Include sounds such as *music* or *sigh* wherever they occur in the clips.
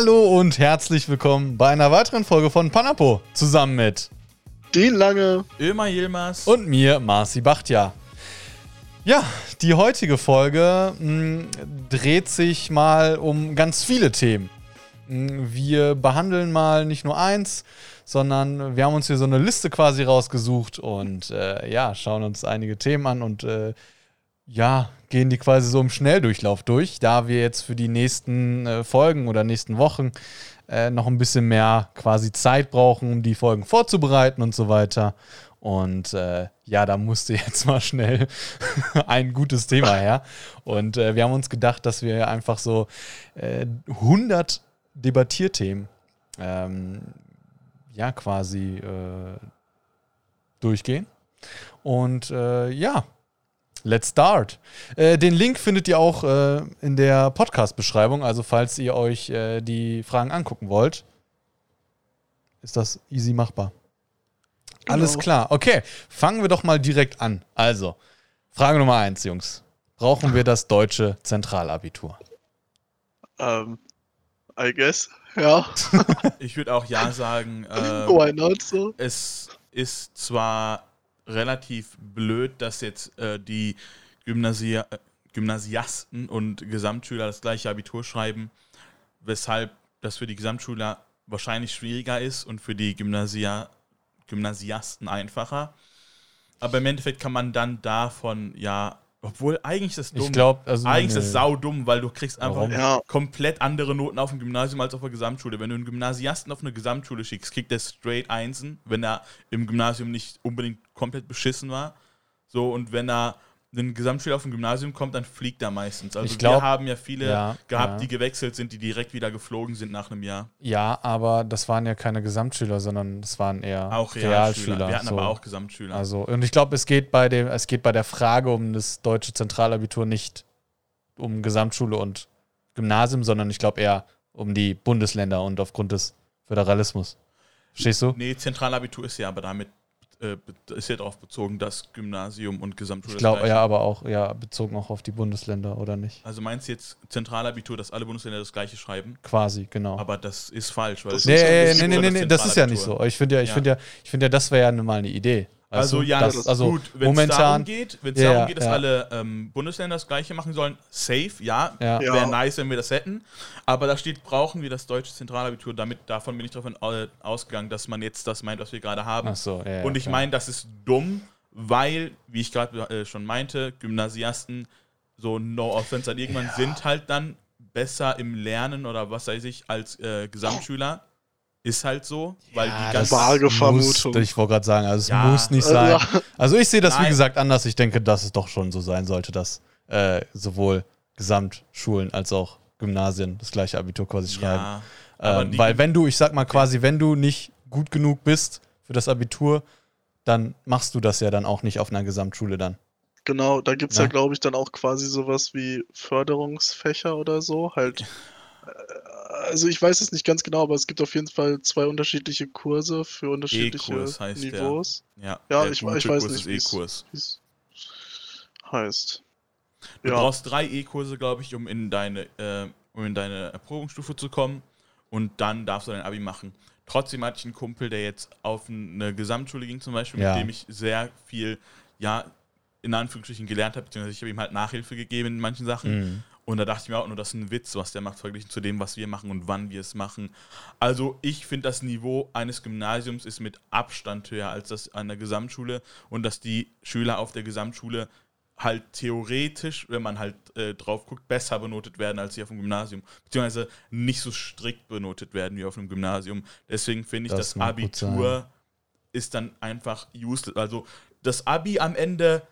Hallo und herzlich willkommen bei einer weiteren Folge von Panapo zusammen mit Den Lange, Ömer Yilmaz und mir, Marci Bachtja. Ja, die heutige Folge mh, dreht sich mal um ganz viele Themen. Mh, Wir behandeln mal nicht nur eins, sondern wir haben uns hier so eine Liste quasi rausgesucht und äh, ja, schauen uns einige Themen an und äh, ja, gehen die quasi so im Schnelldurchlauf durch, da wir jetzt für die nächsten äh, Folgen oder nächsten Wochen äh, noch ein bisschen mehr quasi Zeit brauchen, um die Folgen vorzubereiten und so weiter. Und äh, ja, da musste *laughs* jetzt mal schnell *laughs* ein gutes Thema her. Und äh, wir haben uns gedacht, dass wir einfach so äh, 100 Debattierthemen ähm, ja quasi äh, durchgehen. Und äh, ja, let's start. Äh, den Link findet ihr auch äh, in der Podcast-Beschreibung. Also falls ihr euch äh, die Fragen angucken wollt, ist das easy machbar. Alles Genau. klar. Okay, fangen wir doch mal direkt an. Also, Frage Nummer eins, Jungs. Brauchen wir das deutsche Zentralabitur? ähm, I guess, ja, Ich würde auch ja sagen, *laughs* ähm, why not so? es ist zwar relativ blöd, dass jetzt äh, die Gymnasia äh, Gymnasiasten und Gesamtschüler das gleiche Abitur schreiben, weshalb das für die Gesamtschüler wahrscheinlich schwieriger ist und für die Gymnasia Gymnasiasten einfacher. Aber im Endeffekt kann man dann davon ja, obwohl eigentlich ist das dumm. Ich glaube, also. Eigentlich ist nee. das saudumm, weil du kriegst einfach? Ja, komplett andere Noten auf dem Gymnasium als auf der Gesamtschule. Wenn du einen Gymnasiasten auf eine Gesamtschule schickst, kriegt der straight Einsen, wenn er im Gymnasium nicht unbedingt komplett beschissen war. So, und wenn er einen Gesamtschüler auf dem Gymnasium kommt, dann fliegt er meistens. Also glaub- wir haben ja viele Ja, gehabt, ja. die gewechselt sind, die direkt wieder geflogen sind nach einem Jahr. Ja, aber das waren ja keine Gesamtschüler, sondern das waren eher Auch Realschüler. Realschüler. Wir hatten so. aber auch Gesamtschüler. Also, und ich glaube, es geht bei dem, es geht bei der Frage um das deutsche Zentralabitur nicht um Gesamtschule und Gymnasium, sondern ich glaube eher um die Bundesländer und aufgrund des Föderalismus. Verstehst du? nee, Zentralabitur ist ja aber damit äh, ist ja darauf bezogen, dass Gymnasium und Gesamtschule Ich glaube, ja, aber auch, ja, bezogen auch auf die Bundesländer, oder nicht? Also meinst du jetzt Zentralabitur, dass alle Bundesländer das gleiche schreiben? Quasi, genau. Aber das ist falsch. Weil Das es nee, ist ja nee, nee, nee, nee, das nee, das ist ja nicht so. Ich finde ja, ich Ja. finde ja, ich finde ja, das wäre ja mal eine Idee. Also du? ja, das, das ist also gut. Wenn es darum momentan, geht, wenn es Ja, darum geht, dass ja. alle ähm, Bundesländer das gleiche machen sollen, safe, ja, Ja. Ja. wäre nice, wenn wir das hätten. Aber da steht, brauchen wir das deutsche Zentralabitur. Damit davon bin ich davon au- ausgegangen, dass man jetzt das meint, was wir gerade haben. ach so, ja, ja, Und ich klar. meine, das ist dumm, weil, wie ich gerade äh, schon meinte, Gymnasiasten, so no offense an irgendwann, sind halt dann besser im Lernen oder was weiß ich, als äh, Gesamtschüler. Ist halt so, weil Ja, die das ganzen Vage muss, Vermutung. Ich wollte gerade sagen, also es Ja. muss nicht sein. Also, Also ich sehe das, wie Nein. gesagt, anders. Ich denke, dass es doch schon so sein sollte, dass äh, sowohl Gesamtschulen als auch Gymnasien das gleiche Abitur quasi schreiben. ja, Ähm, weil wenn du, ich sag mal quasi, wenn du nicht gut genug bist für das Abitur, dann machst du das ja dann auch nicht auf einer Gesamtschule dann. genau, da gibt es ja, Ja. glaube ich, dann auch quasi sowas wie Förderungsfächer oder so. Halt, *laughs* also ich weiß es nicht ganz genau, aber es gibt auf jeden Fall zwei unterschiedliche Kurse für unterschiedliche E-Kurs heißt der. Niveaus. ja, Ja, der ich- ich weiß Kurs nicht, E-Kurs. Wie es heißt. Du Ja. brauchst drei E-Kurse, glaube ich, um in deine, äh, um in deine Erprobungsstufe zu kommen. Und dann darfst du dein Abi machen. Trotzdem hatte ich einen Kumpel, der jetzt auf eine Gesamtschule ging, zum Beispiel, Ja. mit dem ich sehr viel, ja, in Anführungsstrichen gelernt habe, beziehungsweise ich habe ihm halt Nachhilfe gegeben in manchen Sachen. Mhm. Und da dachte ich mir auch nur, das ist ein Witz, was der macht, verglichen zu dem, was wir machen und wann wir es machen. Also ich finde, das Niveau eines Gymnasiums ist mit Abstand höher als das an der Gesamtschule und dass die Schüler auf der Gesamtschule halt theoretisch, wenn man halt äh, drauf guckt, besser benotet werden als sie auf dem Gymnasium. Beziehungsweise nicht so strikt benotet werden wie auf dem Gymnasium. Deswegen finde ich, Das das. Abitur ist dann einfach useless. Also das Abi am Ende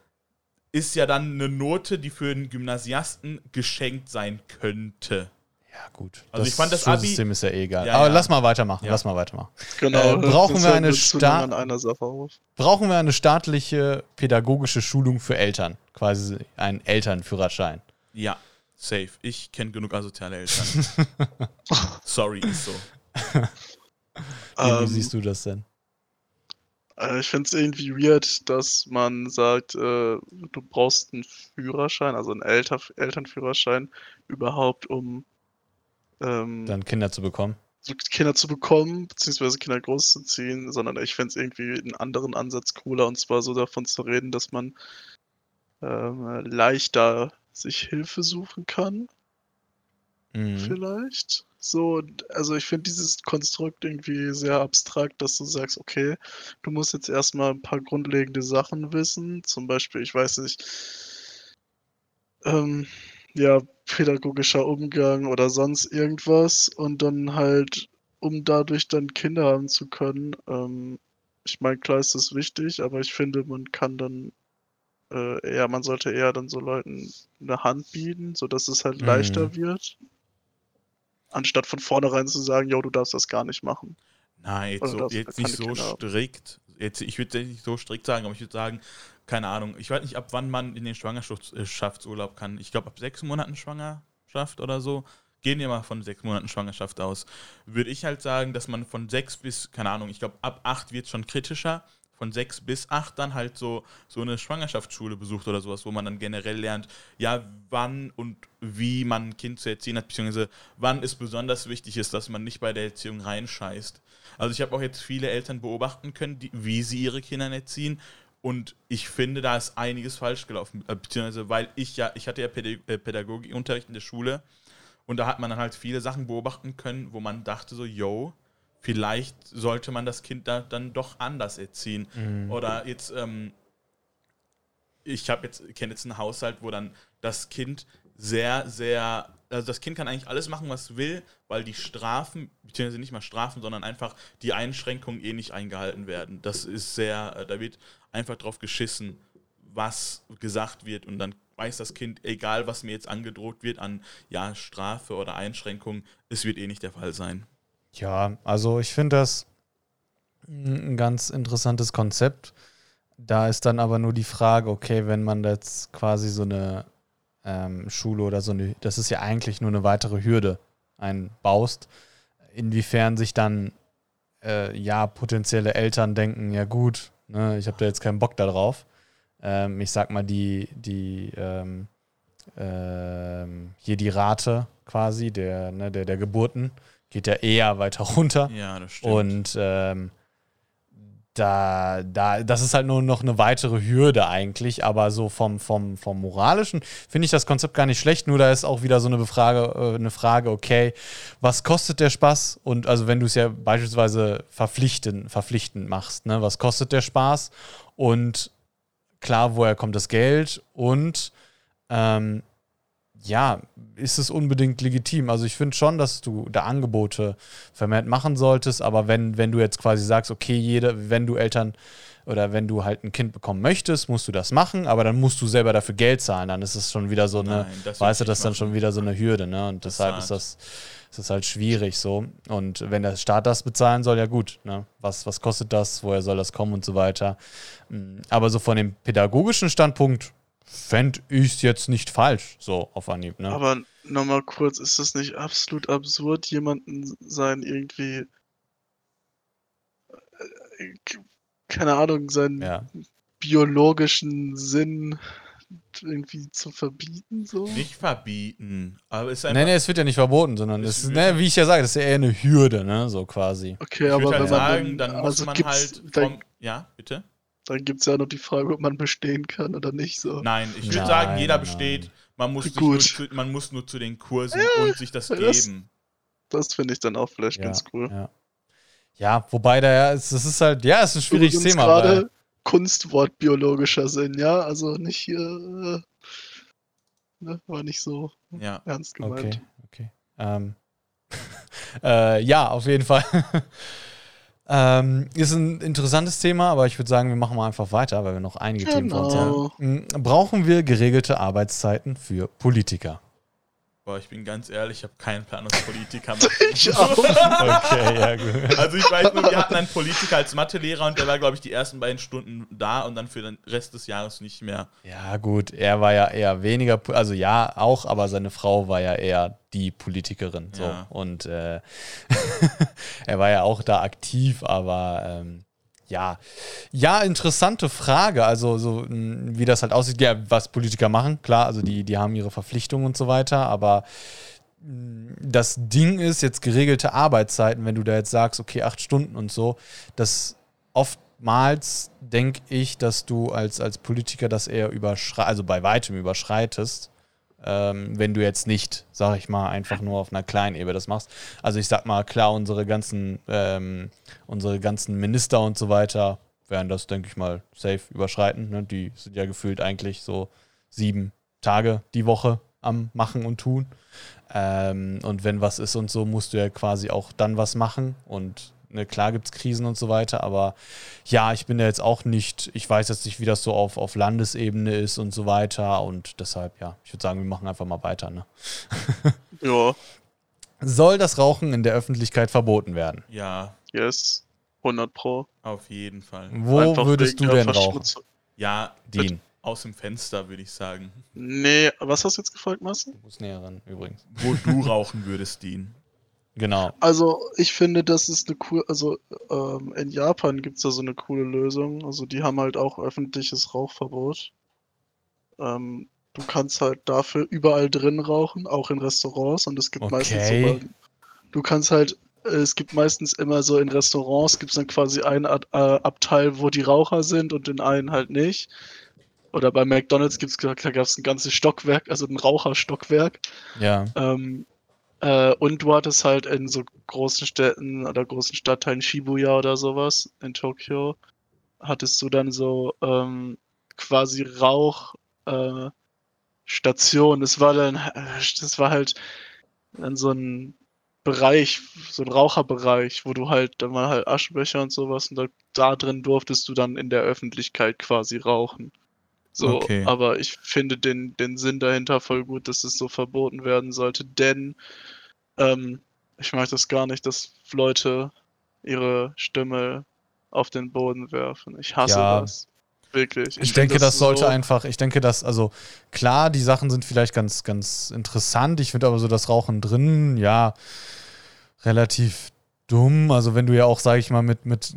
ist ja dann eine Note, die für einen Gymnasiasten geschenkt sein könnte. Ja, gut. Also ich fand das Abi- Schulsystem ist ja eh egal. Ja, Aber ja. lass mal weitermachen. Ja. Lass mal weitermachen. Genau. Äh, brauchen das wir eine Sta-. Brauchen wir eine staatliche pädagogische Schulung für Eltern? Quasi einen Elternführerschein. Ja, safe. Ich kenne genug asoziale Eltern. *laughs* Sorry, ist so. Wie, wie Ähm, siehst du das denn? Äh, Ich finde es irgendwie weird, dass man sagt, äh, du brauchst einen Führerschein, also einen Elter Elternführerschein, überhaupt um ähm, Dann Kinder zu bekommen. Kinder zu bekommen, beziehungsweise Kinder großzuziehen, sondern ich fände es irgendwie einen anderen Ansatz cooler, und zwar so davon zu reden, dass man ähm, leichter sich Hilfe suchen kann, Mhm. vielleicht. So, also ich finde dieses Konstrukt irgendwie sehr abstrakt, dass du sagst, okay, du musst jetzt erstmal ein paar grundlegende Sachen wissen. Zum Beispiel, ich weiß nicht, ähm, ja, pädagogischer Umgang oder sonst irgendwas. Und dann halt, um dadurch dann Kinder haben zu können, ähm, ich meine, klar ist das wichtig, aber ich finde, man kann dann äh, eher, man sollte eher dann so Leuten eine Hand bieten, sodass es halt Mhm. leichter wird. Anstatt von vornherein zu sagen, jo, du darfst das gar nicht machen. Nein, jetzt, Oder so, das- jetzt nicht so Kinder- strikt. Jetzt, ich würde nicht so strikt sagen, aber ich würde sagen, keine Ahnung. Ich weiß nicht, ab wann man in den Schwangerschaftsurlaub kann. Ich glaube, ab sechs Monaten Schwangerschaft oder so. Gehen wir mal von sechs Monaten Schwangerschaft aus. Würde ich halt sagen, dass man von sechs bis, keine Ahnung, ich glaube, ab acht wird es schon kritischer. Von sechs bis acht dann halt so, so eine Schwangerschaftsschule besucht oder sowas, wo man dann generell lernt, ja, wann und wie man ein Kind zu erziehen hat, beziehungsweise wann es besonders wichtig ist, dass man nicht bei der Erziehung reinscheißt. Also ich habe auch jetzt viele Eltern beobachten können, die, wie sie ihre Kinder erziehen. Und ich finde, da ist einiges falsch gelaufen. Äh, Beziehungsweise, weil ich ja, ich hatte ja äh, Pädagogikunterricht in der Schule und da hat man dann halt viele Sachen beobachten können, wo man dachte so, yo, vielleicht sollte man das Kind da dann doch anders erziehen. Mhm. Oder jetzt, ähm, ich habe jetzt, kenne jetzt einen Haushalt, wo dann das Kind sehr, sehr, also das Kind kann eigentlich alles machen, was es will, weil die Strafen, beziehungsweise nicht mal Strafen, sondern einfach die Einschränkungen eh nicht eingehalten werden. Das ist sehr, äh, da wird einfach drauf geschissen, was gesagt wird und dann weiß das Kind, egal was mir jetzt angedroht wird an ja, Strafe oder Einschränkung, es wird eh nicht der Fall sein. Ja, also ich finde das ein ganz interessantes Konzept. Da ist dann aber nur die Frage, okay, wenn man jetzt quasi so eine ähm, Schule oder so eine, das ist ja eigentlich nur eine weitere Hürde einbaust, inwiefern sich dann äh, ja potenzielle Eltern denken, ja gut, ne, ich habe da jetzt keinen Bock darauf. Ähm, ich sag mal, die, die ähm, ähm, hier die Rate quasi der, ne, der, der Geburten geht ja eher weiter runter. Ja, das stimmt. Und ähm, da, da, das ist halt nur noch eine weitere Hürde eigentlich, aber so vom, vom, vom Moralischen finde ich das Konzept gar nicht schlecht, nur da ist auch wieder so eine Frage, äh, eine Frage, okay, was kostet der Spaß? Und also wenn du es ja beispielsweise verpflichtend, verpflichtend machst, ne, was kostet der Spaß? Und klar, woher kommt das Geld? Und ähm, ja, ist es unbedingt legitim. Also ich finde schon, dass du da Angebote vermehrt machen solltest, aber wenn, wenn du jetzt quasi sagst, okay, jede, wenn du Eltern oder wenn du halt ein Kind bekommen möchtest, musst du das machen, aber dann musst du selber dafür Geld zahlen, dann ist es schon wieder so eine, Nein, das weißt du, das ist dann schon wieder so eine Hürde, ne? Und Das deshalb ist ist das, ist das halt schwierig so. Und wenn der Staat das bezahlen soll, ja gut, ne? Was, was kostet das, woher soll das kommen und so weiter. Mm, Aber so von dem pädagogischen Standpunkt fände ich es jetzt nicht falsch, so auf Anhieb, ne? Aber nochmal kurz, ist das nicht absolut absurd, jemanden seinen irgendwie, äh, k- keine Ahnung, seinen ja. biologischen Sinn irgendwie zu verbieten? So? Nicht verbieten, aber es ist einfach Nee, nee, es wird ja nicht verboten, sondern ist, wird- ne, wie ich ja sage, das ist ja eher eine Hürde, ne, so quasi. Okay, Ich aber würde wenn halt man sagen, dann muss also man gibt's, halt dann, vom, Ja, bitte? Dann gibt es ja noch die Frage, ob man bestehen kann oder nicht. So. Nein, ich würde sagen, jeder nein. besteht. Man muss, sich Gut. nur zu, man muss nur zu den Kursen und sich das das- geben. Das finde ich dann auch vielleicht Ja, ganz cool. ja. ja, wobei da ja, es, es ist halt, ja, es ist ein schwieriges Übrigens Thema. Gerade Kunstwort biologischer Sinn, ja? Also nicht hier, äh, ne? war nicht so Ja. ernst gemeint. okay, okay. Ähm, *laughs* äh, ja, auf jeden Fall. *laughs* ähm, ist ein interessantes Thema, aber ich würde sagen, wir machen mal einfach weiter, weil wir noch einige Themen vor uns Genau. haben. M, Brauchen wir geregelte Arbeitszeiten für Politiker? Boah, ich bin ganz ehrlich, ich habe keinen Plan, was Politiker *laughs* machen. Ich auch. Okay, ja, gut. Also ich weiß nur, wir hatten einen Politiker als Mathelehrer und der war, glaube ich, die ersten beiden Stunden da und dann für den Rest des Jahres nicht mehr. Ja, gut, er war ja eher weniger, also ja, auch, aber seine Frau war ja eher die Politikerin. So. Ja. Und äh, *laughs* er war ja auch da aktiv, aber ähm, ja. Ja, interessante Frage. Also, so mh, wie das halt aussieht, ja, was Politiker machen, klar, also die, die haben ihre Verpflichtungen und so weiter, aber das Ding ist jetzt geregelte Arbeitszeiten, wenn du da jetzt sagst, okay, acht Stunden und so, das oftmals denke ich, dass du als, als Politiker das eher überschreitest, also bei weitem überschreitest, ähm, wenn du jetzt nicht, sag ich mal, einfach nur auf einer kleinen Ebene das machst. Also ich sag mal, klar, unsere ganzen, ähm, unsere ganzen Minister und so weiter werden das, denke ich mal, safe überschreiten. Ne? Die sind ja gefühlt eigentlich so sieben Tage die Woche am Machen und Tun. Ähm, und wenn was ist und so, musst du ja quasi auch dann was machen. Und ne, klar gibt es Krisen und so weiter, aber ja, ich bin ja jetzt auch nicht, ich weiß jetzt nicht, wie das so auf, auf Landesebene ist und so weiter. Und deshalb, ja, ich würde sagen, wir machen einfach mal weiter. Ne? *laughs* Ja, Soll das Rauchen in der Öffentlichkeit verboten werden? Ja, yes. 100 Pro. auf jeden Fall. Wo Einfach würdest du denn rauchen? Ja, Dean. aus dem Fenster, würde ich sagen. Nee, was hast du jetzt gefragt, Marcel? Du musst näher ran, übrigens. Wo du rauchen würdest, Dean. Genau. Also, ich finde, das ist eine cool, also ähm, in Japan gibt es da so eine coole Lösung. Also, die haben halt auch öffentliches Rauchverbot. Ähm, du kannst halt dafür überall drin rauchen, auch in Restaurants. Und es gibt meistens Okay. so, du kannst halt, es gibt meistens immer so in Restaurants gibt es dann quasi einen Ad, äh, Abteil, wo die Raucher sind und den einen halt nicht. Oder bei McDonalds gibt's, da gab es ein ganzes Stockwerk, also ein Raucherstockwerk. Ja. Ähm, äh, und du hattest halt in so großen Städten oder großen Stadtteilen Shibuya oder sowas in Tokio, hattest du dann so ähm, quasi Rauch äh. Das war dann, äh, das war halt dann so ein Bereich, so ein Raucherbereich, wo du halt, da waren halt Aschenbecher und sowas und da, da drin durftest du dann in der Öffentlichkeit quasi rauchen. So, Okay. aber ich finde den, den Sinn dahinter voll gut, dass es so verboten werden sollte, denn ähm, ich mag das gar nicht, dass Leute ihre Stimme auf den Boden werfen. Ich hasse Ja. das. Wirklich. Ich, find denke, das sollte so- einfach, ich denke, dass, also klar, die Sachen sind vielleicht ganz, ganz interessant. Ich finde aber so das Rauchen drin, ja, relativ dumm. Also wenn du ja auch, sage ich mal, mit, mit,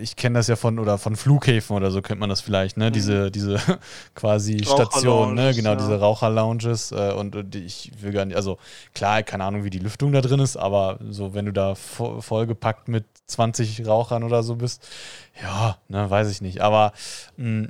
ich kenne das ja von, oder von Flughäfen oder so kennt man das vielleicht, ne? Mhm. Diese, diese *laughs* quasi Station, ne? Genau, ja. diese Raucherlounges. Äh, und, und ich will gar nicht, also klar, keine Ahnung, wie die Lüftung da drin ist, aber so, wenn du da vo vollgepackt mit 20 Rauchern oder so bist, ja, ne, weiß ich nicht. Aber mh,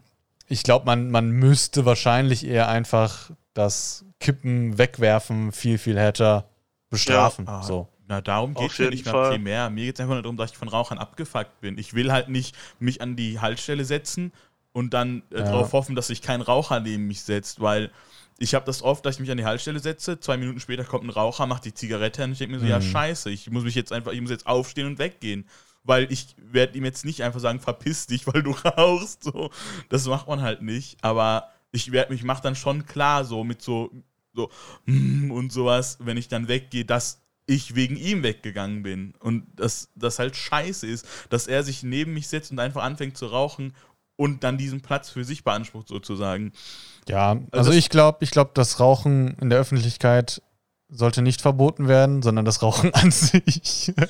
ich glaube, man, man müsste wahrscheinlich eher einfach das Kippen, Wegwerfen viel, viel härter bestrafen. Ah, So. Na, darum geht es mir jeden nicht mehr Fall. primär. Mir geht es einfach nur darum, dass ich von Rauchern abgefuckt bin. Ich will halt nicht mich an die Haltestelle setzen und dann äh, Ja. darauf hoffen, dass sich kein Raucher neben mich setzt, weil ich habe das oft, dass ich mich an die Haltestelle setze, zwei Minuten später kommt ein Raucher, macht die Zigarette an und ich denke mir so, ja Mhm. scheiße, ich muss mich jetzt einfach, ich muss jetzt aufstehen und weggehen. Weil ich werde ihm jetzt nicht einfach sagen, verpiss dich, *laughs* weil du rauchst. So. Das macht man halt nicht. Aber ich werde mich mache dann schon klar, so mit so, so mm, und sowas, wenn ich dann weggehe, dass ich wegen ihm weggegangen bin. Und dass das halt scheiße ist, dass er sich neben mich setzt und einfach anfängt zu rauchen und dann diesen Platz für sich beansprucht, sozusagen. Ja, also Also das- ich glaube, ich glaube, das Rauchen in der Öffentlichkeit sollte nicht verboten werden, sondern das Rauchen an *laughs* sich. True.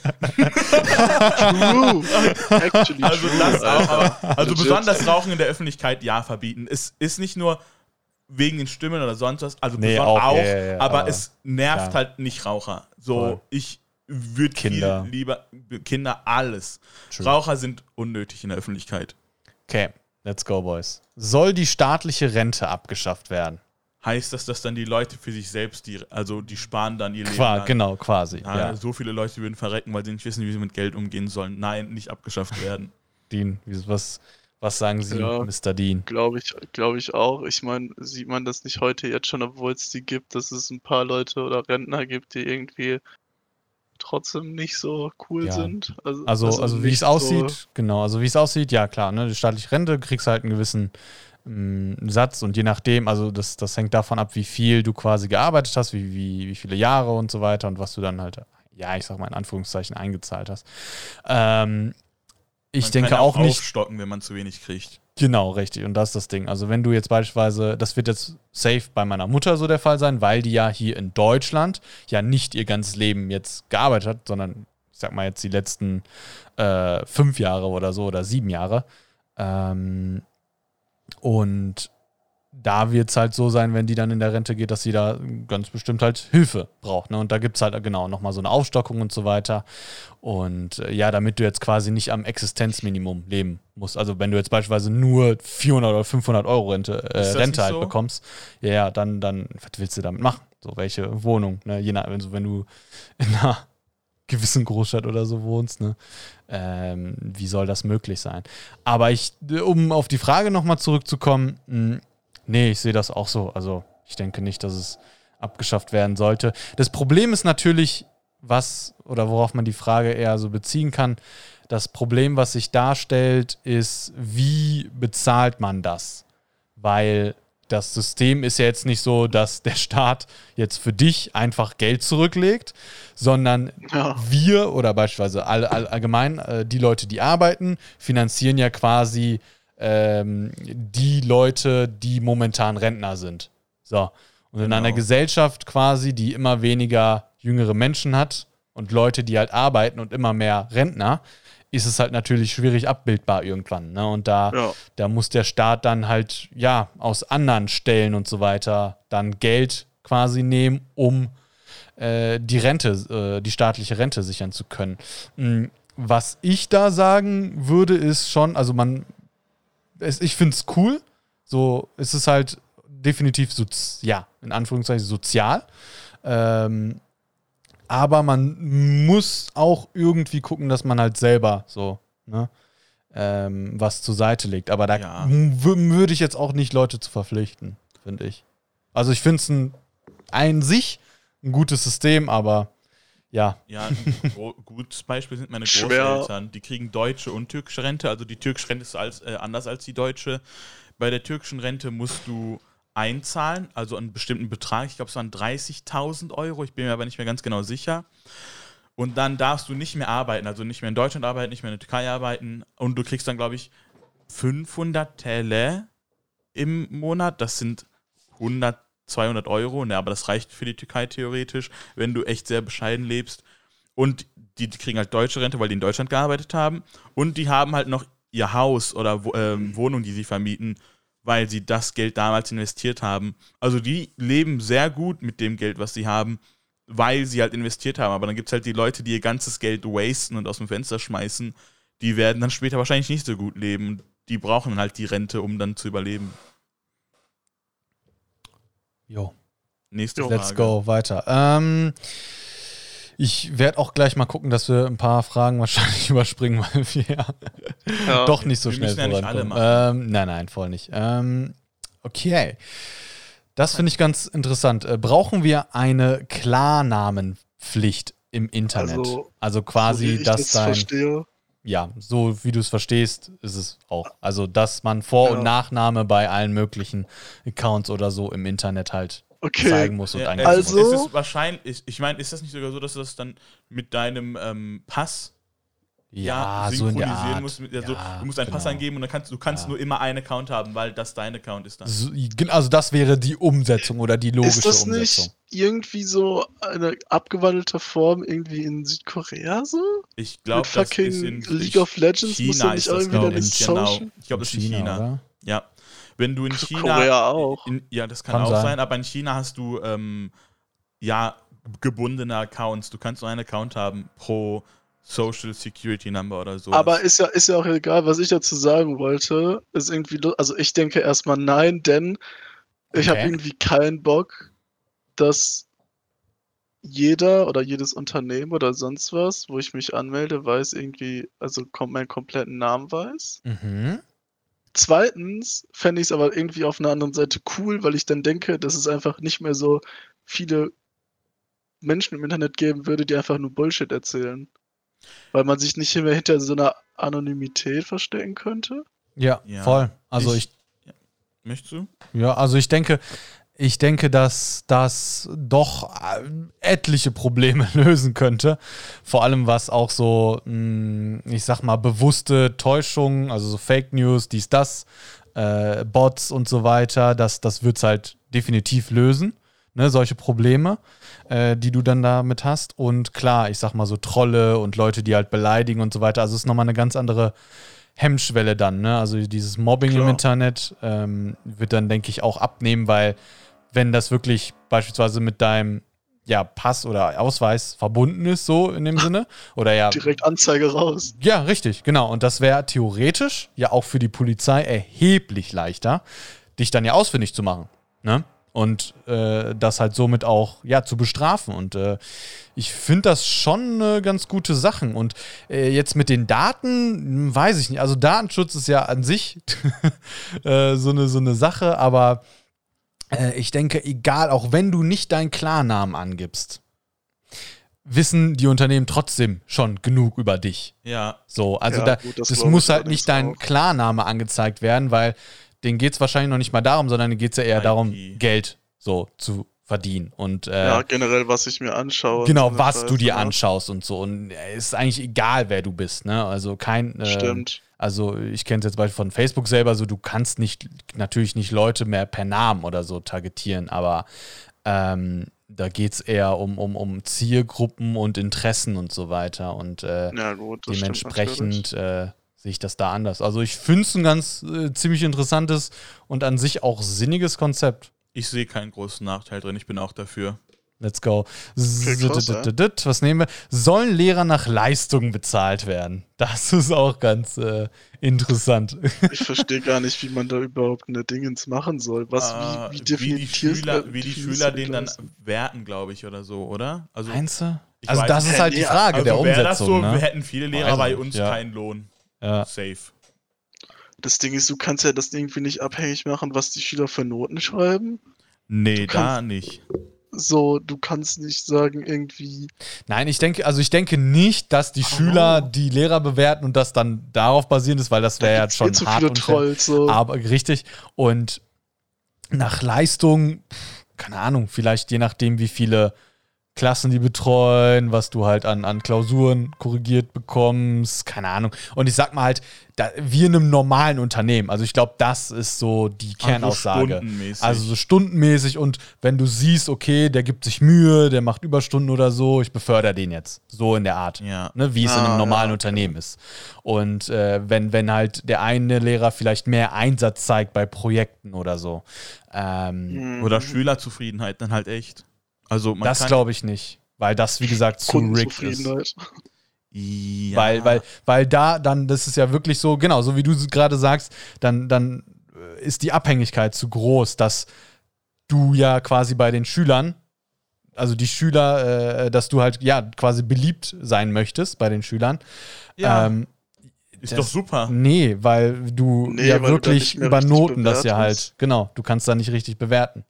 Actually Also true, das auch, aber, also besonders Rauchen in der Öffentlichkeit, ja, verbieten. Es ist nicht nur wegen den Stimmen oder sonst was, also Nee, auch, auch, ja, ja, ja, aber, aber es nervt klar. halt nicht Raucher. So, Voll. ich würde Kinder. viel lieber, Kinder, alles. True. Raucher sind unnötig in der Öffentlichkeit. Okay, let's go, Boys. Soll die staatliche Rente abgeschafft werden? Heißt das, dass dann die Leute für sich selbst, die, also die sparen dann ihr Leben Qua genau, quasi. Ja, Ja. So viele Leute würden verrecken, weil sie nicht wissen, wie sie mit Geld umgehen sollen. Nein, nicht abgeschafft werden. *laughs* Dean, was, was sagen Sie, Ja. Mr. Dean? Glaube ich, glaube ich auch. Ich meine, sieht man das nicht heute jetzt schon, obwohl es die gibt, dass es ein paar Leute oder Rentner gibt, die irgendwie trotzdem nicht so cool Ja. sind. Also, also, wie nicht es aussieht, genau, also wie es aussieht, ja klar, ne, die staatliche Rente, kriegst halt einen gewissen ähm, Satz und je nachdem, also das, das hängt davon ab, wie viel du quasi gearbeitet hast, wie, wie, wie viele Jahre und so weiter und was du dann halt, ja, ich sag mal in Anführungszeichen eingezahlt hast. Ähm, ich Man denke kann auch nicht, aufstocken, wenn man zu wenig kriegt. Genau, richtig. Und das ist das Ding. Also wenn du jetzt beispielsweise, das wird jetzt safe bei meiner Mutter so der Fall sein, weil die ja hier in Deutschland ja nicht ihr ganzes Leben jetzt gearbeitet hat, sondern ich sag mal jetzt die letzten äh, fünf Jahre oder so oder sieben Jahre. Ähm, und da wird es halt so sein, wenn die dann in der Rente geht, dass sie da ganz bestimmt halt Hilfe braucht. Ne? Und da gibt es halt genau nochmal so eine Aufstockung und so weiter. Und äh, ja, damit du jetzt quasi nicht am Existenzminimum leben musst. Also wenn du jetzt beispielsweise nur 400 oder 500 Euro Rente, äh, Rente halt so? bekommst, ja, ja, dann, dann, was willst du damit machen? So, welche Wohnung, ne? Je nach, wenn, so, wenn du in einer *laughs* gewissen Großstadt oder so wohnst, ne? Ähm, wie soll das möglich sein? Aber ich, um auf die Frage nochmal zurückzukommen, hm, nee, ich sehe das auch so. Also ich denke nicht, dass es abgeschafft werden sollte. Das Problem ist natürlich, was oder worauf man die Frage eher so beziehen kann. Das Problem, was sich darstellt, ist, wie bezahlt man das? Weil das System ist ja jetzt nicht so, dass der Staat jetzt für dich einfach Geld zurücklegt, sondern ja. wir oder beispielsweise all, all, allgemein äh, die Leute, die arbeiten, finanzieren ja quasi ähm, die Leute, die momentan Rentner sind. So. Und in genau. einer Gesellschaft quasi, die immer weniger jüngere Menschen hat und Leute, die halt arbeiten und immer mehr Rentner, ist es halt natürlich schwierig abbildbar irgendwann. Ne? Und da, ja. da muss der Staat dann halt, ja, aus anderen Stellen und so weiter dann Geld quasi nehmen, um äh, die Rente, äh, die staatliche Rente sichern zu können. Mhm. Was ich da sagen würde, ist schon, also man, es, ich finde es cool. So, es ist halt definitiv, ja, in Anführungszeichen sozial. Ähm, aber man muss auch irgendwie gucken, dass man halt selber so, ne, ähm, was zur Seite legt. Aber da ja. würde ich jetzt auch nicht Leute zu verpflichten, finde ich. Also ich finde es ein, ein sich ein gutes System, aber ja. Ja, ein gutes Beispiel sind meine Großeltern. Die kriegen deutsche und türkische Rente. Also die türkische Rente ist als, äh, anders als die deutsche. Bei der türkischen Rente musst du einzahlen, also einen bestimmten Betrag. Ich glaube, es waren 30.000 Euro. Ich bin mir aber nicht mehr ganz genau sicher. Und dann darfst du nicht mehr arbeiten, also nicht mehr in Deutschland arbeiten, nicht mehr in der Türkei arbeiten. Und du kriegst dann, glaube ich, 500 Tele im Monat. Das sind 100, 200 Euro. Ne, aber das reicht für die Türkei theoretisch, wenn du echt sehr bescheiden lebst. Und die, die kriegen halt deutsche Rente, weil die in Deutschland gearbeitet haben. Und die haben halt noch ihr Haus oder äh, Wohnung, die sie vermieten, weil sie das Geld damals investiert haben. Also die leben sehr gut mit dem Geld, was sie haben, weil sie halt investiert haben. Aber dann gibt es halt die Leute, die ihr ganzes Geld wasten und aus dem Fenster schmeißen. Die werden dann später wahrscheinlich nicht so gut leben. Die brauchen halt die Rente, um dann zu überleben. Jo. Nächste Frage. Let's go, weiter. Ähm, ich werde auch gleich mal gucken, dass wir ein paar Fragen wahrscheinlich *laughs* überspringen, weil wir ja, doch nicht so schnell vorankommen. Ja ähm, nein, nein, voll nicht. Ähm, okay. Das finde ich ganz interessant. Äh, brauchen wir eine Klarnamenpflicht im Internet? Also, also quasi, so dass das dein. Verstehe. Ja, so wie du es verstehst, ist es auch. Also, dass man Vor- und Nachname bei allen möglichen Accounts oder so im Internet halt okay. zeigen muss und ja, angeben also, muss. Ist es wahrscheinlich, ich meine, ist das nicht sogar so, dass du das dann mit deinem ähm, Pass ja, ja so synchronisieren musst? Mit, also, ja, du musst einen genau. Pass eingeben und dann kannst du kannst ja. nur immer einen Account haben, weil das dein Account ist dann. So, also das wäre die Umsetzung oder die logische Umsetzung. Ist das Umsetzung. nicht irgendwie so eine abgewandelte Form irgendwie in Südkorea so? Ich glaube, das ist in League of Legends China musst du nicht irgendwie das, genau. Ich glaube, das ist in China. China. Ja. Wenn du in China. Korea auch. In, ja, das kann, kann auch sein. sein. aber in China hast du ähm, ja gebundene Accounts. Du kannst nur einen Account haben pro Social Security Number oder so. Aber ist ja, ist ja auch egal, was ich dazu sagen wollte. Ist irgendwie, also ich denke erstmal nein, denn okay. ich habe irgendwie keinen Bock, dass jeder oder jedes Unternehmen oder sonst was, wo ich mich anmelde, weiß irgendwie, also meinen kompletten Namen weiß. Mhm. Zweitens fände ich es aber irgendwie auf einer anderen Seite cool, weil ich dann denke, dass es einfach nicht mehr so viele Menschen im Internet geben würde, die einfach nur Bullshit erzählen. Weil man sich nicht mehr hinter so einer Anonymität verstecken könnte. Ja, ja voll. Also ich. ich ja. Möchtest du? Ja, also ich denke, ich denke, dass das doch äh, etliche Probleme *laughs* lösen könnte. Vor allem was auch so, hm, ich sag mal, bewusste Täuschungen, also so Fake News, dies, das, äh, Bots und so weiter, das, das wird es halt definitiv lösen. Ne, solche Probleme, äh, die du dann damit hast. Und klar, ich sag mal so Trolle und Leute, die halt beleidigen und so weiter. Also es ist nochmal eine ganz andere Hemmschwelle dann, ne? Also dieses Mobbing im Klar. Internet ähm, wird dann, denke ich, auch abnehmen, weil wenn das wirklich beispielsweise mit deinem ja, Pass oder Ausweis verbunden ist, so in dem *laughs* Sinne, oder ja, Direkt Anzeige raus. ja, richtig, genau. Und das wäre theoretisch ja auch für die Polizei erheblich leichter, dich dann ja ausfindig zu machen. Ne? Und äh, das halt somit auch ja, zu bestrafen. Und äh, ich finde das schon äh, ganz gute Sachen. Und äh, jetzt mit den Daten, hm, weiß ich nicht. Also Datenschutz ist ja an sich *laughs* äh, so, eine, so eine Sache, aber äh, ich denke, egal, auch wenn du nicht deinen Klarnamen angibst, wissen die Unternehmen trotzdem schon genug über dich. Ja, So, also Ja, da, gut, das das, muss halt nicht dein auch. Klarname angezeigt werden, weil denen geht es wahrscheinlich noch nicht mal darum, sondern denen geht es ja eher darum, Geld so zu verdienen. Und äh, Ja, generell, was ich mir anschaue. genau, was du dir ja. anschaust und so. Und äh, es ist eigentlich egal, wer du bist, ne? Also kein. Äh, Stimmt. Also ich kenne es jetzt beispielsweise von Facebook selber, so du kannst nicht, natürlich nicht Leute mehr per Namen oder so targetieren, aber ähm, da geht es eher um, um, um Zielgruppen und Interessen und so weiter. Und äh, Ja, gut, dementsprechend äh, sehe ich das da anders. Also ich finde es ein ganz äh, ziemlich interessantes und an sich auch sinniges Konzept. ich sehe keinen großen Nachteil drin. Ich bin auch dafür. Let's go. Was nehmen wir? Sollen Lehrer nach Leistung bezahlt werden? Das *laughs* ist auch ganz äh, interessant. *laughs* Ich verstehe gar nicht, wie man da überhaupt eine Dingens machen soll. Was, Äh, wie, wie wie die Schüler, wie die Schüler den dann werten, glaube ich, oder so, oder? Also, Meinst du? Also das nicht. ist halt die Frage der also das Umsetzung. so, wir ne? hätten viele Lehrer Weiß bei uns ja. keinen Lohn. Ja. Safe. Das Ding ist, du kannst ja das irgendwie nicht abhängig machen, was die Schüler für Noten schreiben. Nee, Du da kannst- nicht. So, du kannst nicht sagen, irgendwie, Nein, ich denke, also ich denke nicht, dass die Schüler die Lehrer bewerten und das dann darauf basierend ist, weil das wäre ja gibt's schon zu hart viele unfair. Trolls. So. Aber richtig. Und nach Leistung, keine Ahnung, vielleicht je nachdem, wie viele Klassen die betreuen, was du halt an, an Klausuren korrigiert bekommst, keine Ahnung. Und ich sag mal halt, da, wir in einem normalen Unternehmen, also ich glaube, das ist so die Kernaussage. stundenmäßig. Also so stundenmäßig und wenn du siehst, okay, der gibt sich Mühe, der macht Überstunden oder so, ich befördere den jetzt. So in der Art. Ja. Ne, wie es in Ah, einem normalen ja, okay. Unternehmen ist. Und äh, wenn, wenn halt der eine Lehrer vielleicht mehr Einsatz zeigt bei Projekten oder so. Ähm. Oder Schülerzufriedenheit dann halt echt. Also man das glaube ich nicht. Weil das, wie gesagt, zu rigged ist. Ja, Weil, weil, weil da dann, das ist ja wirklich so, genau, so wie du gerade sagst, dann, dann äh, ist die Abhängigkeit zu groß, dass du ja quasi bei den Schülern, also die Schüler, äh, dass du halt ja quasi beliebt sein möchtest bei den Schülern. ja, Ähm, ist das- doch super. nee, weil du Nee, ja weil du wirklich mehr über Noten das ja halt, genau, du kannst da nicht richtig bewerten.